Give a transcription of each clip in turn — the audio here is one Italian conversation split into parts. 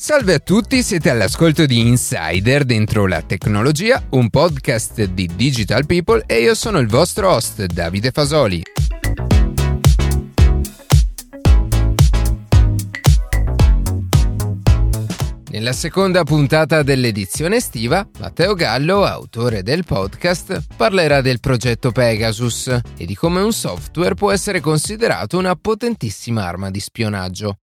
Salve a tutti, siete all'ascolto di Insider dentro la tecnologia, un podcast di Digital People e io sono il vostro host Davide Fasoli. Nella seconda puntata dell'edizione estiva, Matteo Gallo, autore del podcast, parlerà del progetto Pegasus e di come un software può essere considerato una potentissima arma di spionaggio.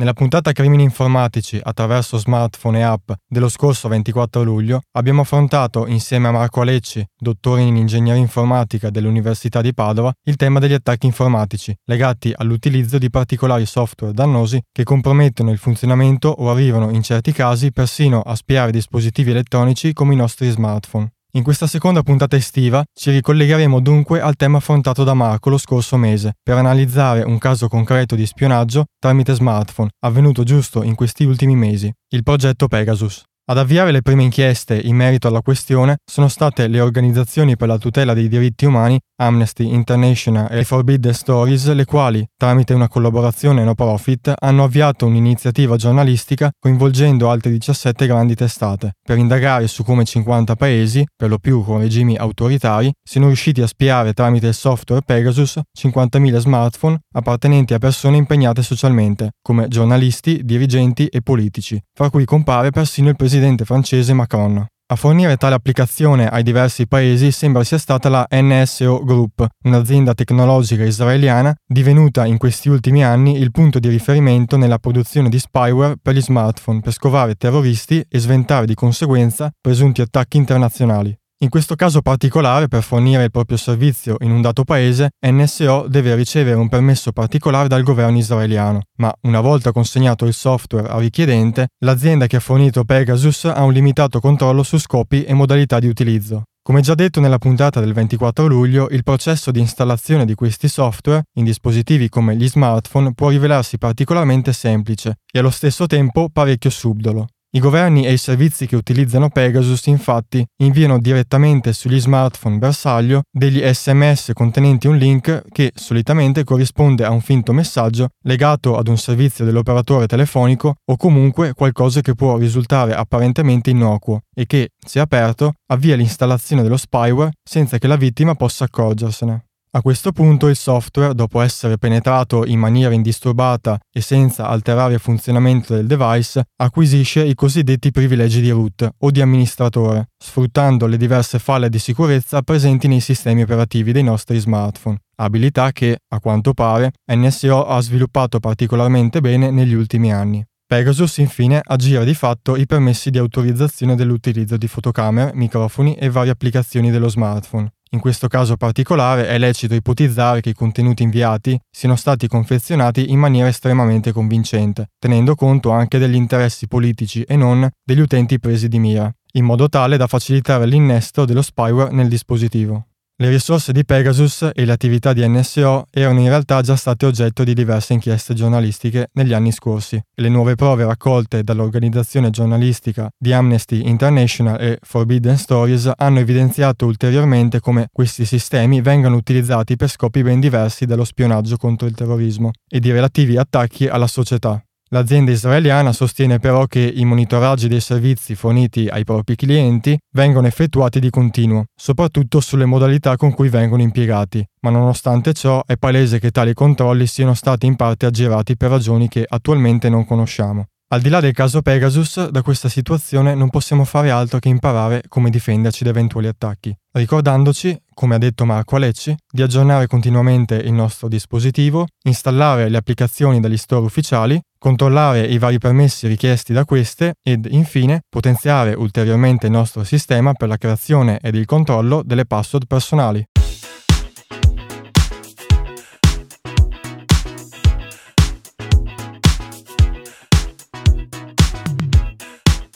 Nella puntata Crimini informatici attraverso smartphone e app dello scorso 24 luglio abbiamo affrontato insieme a Marco Alecci, dottore in ingegneria informatica dell'Università di Padova, il tema degli attacchi informatici legati all'utilizzo di particolari software dannosi che compromettono il funzionamento o arrivano in certi casi persino a spiare dispositivi elettronici come i nostri smartphone. In questa seconda puntata estiva ci ricollegheremo dunque al tema affrontato da Marco lo scorso mese per analizzare un caso concreto di spionaggio tramite smartphone avvenuto giusto in questi ultimi mesi, il progetto Pegasus. Ad avviare le prime inchieste in merito alla questione sono state le organizzazioni per la tutela dei diritti umani Amnesty International e Forbidden Stories, le quali, tramite una collaborazione no profit, hanno avviato un'iniziativa giornalistica coinvolgendo altre 17 grandi testate, per indagare su come 50 paesi, per lo più con regimi autoritari, siano riusciti a spiare tramite il software Pegasus 50.000 smartphone appartenenti a persone impegnate socialmente, come giornalisti, dirigenti e politici, fra cui compare persino il presidente presidente francese Macron. A fornire tale applicazione ai diversi paesi sembra sia stata la NSO Group, un'azienda tecnologica israeliana divenuta in questi ultimi anni il punto di riferimento nella produzione di spyware per gli smartphone per scovare terroristi e sventare di conseguenza presunti attacchi internazionali. In questo caso particolare, per fornire il proprio servizio in un dato paese, NSO deve ricevere un permesso particolare dal governo israeliano, ma una volta consegnato il software al richiedente, l'azienda che ha fornito Pegasus ha un limitato controllo su scopi e modalità di utilizzo. Come già detto nella puntata del 24 luglio, il processo di installazione di questi software in dispositivi come gli smartphone può rivelarsi particolarmente semplice e allo stesso tempo parecchio subdolo. I governi e i servizi che utilizzano Pegasus infatti inviano direttamente sugli smartphone bersaglio degli sms contenenti un link che solitamente corrisponde a un finto messaggio legato ad un servizio dell'operatore telefonico o comunque qualcosa che può risultare apparentemente innocuo e che, se aperto, avvia l'installazione dello spyware senza che la vittima possa accorgersene. A questo punto il software, dopo essere penetrato in maniera indisturbata e senza alterare il funzionamento del device, acquisisce i cosiddetti privilegi di root o di amministratore, sfruttando le diverse falle di sicurezza presenti nei sistemi operativi dei nostri smartphone, abilità che, a quanto pare, NSO ha sviluppato particolarmente bene negli ultimi anni. Pegasus infine aggira di fatto i permessi di autorizzazione dell'utilizzo di fotocamere, microfoni e varie applicazioni dello smartphone, in questo caso particolare è lecito ipotizzare che i contenuti inviati siano stati confezionati in maniera estremamente convincente, tenendo conto anche degli interessi politici e non degli utenti presi di mira, in modo tale da facilitare l'innesto dello spyware nel dispositivo. Le risorse di Pegasus e le attività di NSO erano in realtà già state oggetto di diverse inchieste giornalistiche negli anni scorsi e le nuove prove raccolte dall'organizzazione giornalistica di Amnesty International e Forbidden Stories hanno evidenziato ulteriormente come questi sistemi vengano utilizzati per scopi ben diversi dallo spionaggio contro il terrorismo e di relativi attacchi alla società. L'azienda israeliana sostiene però che i monitoraggi dei servizi forniti ai propri clienti vengono effettuati di continuo, soprattutto sulle modalità con cui vengono impiegati, ma nonostante ciò è palese che tali controlli siano stati in parte aggirati per ragioni che attualmente non conosciamo. Al di là del caso Pegasus, da questa situazione non possiamo fare altro che imparare come difenderci da eventuali attacchi, ricordandoci, come ha detto Marco Alecci, di aggiornare continuamente il nostro dispositivo, installare le applicazioni dagli store ufficiali, controllare i vari permessi richiesti da queste ed infine potenziare ulteriormente il nostro sistema per la creazione ed il controllo delle password personali.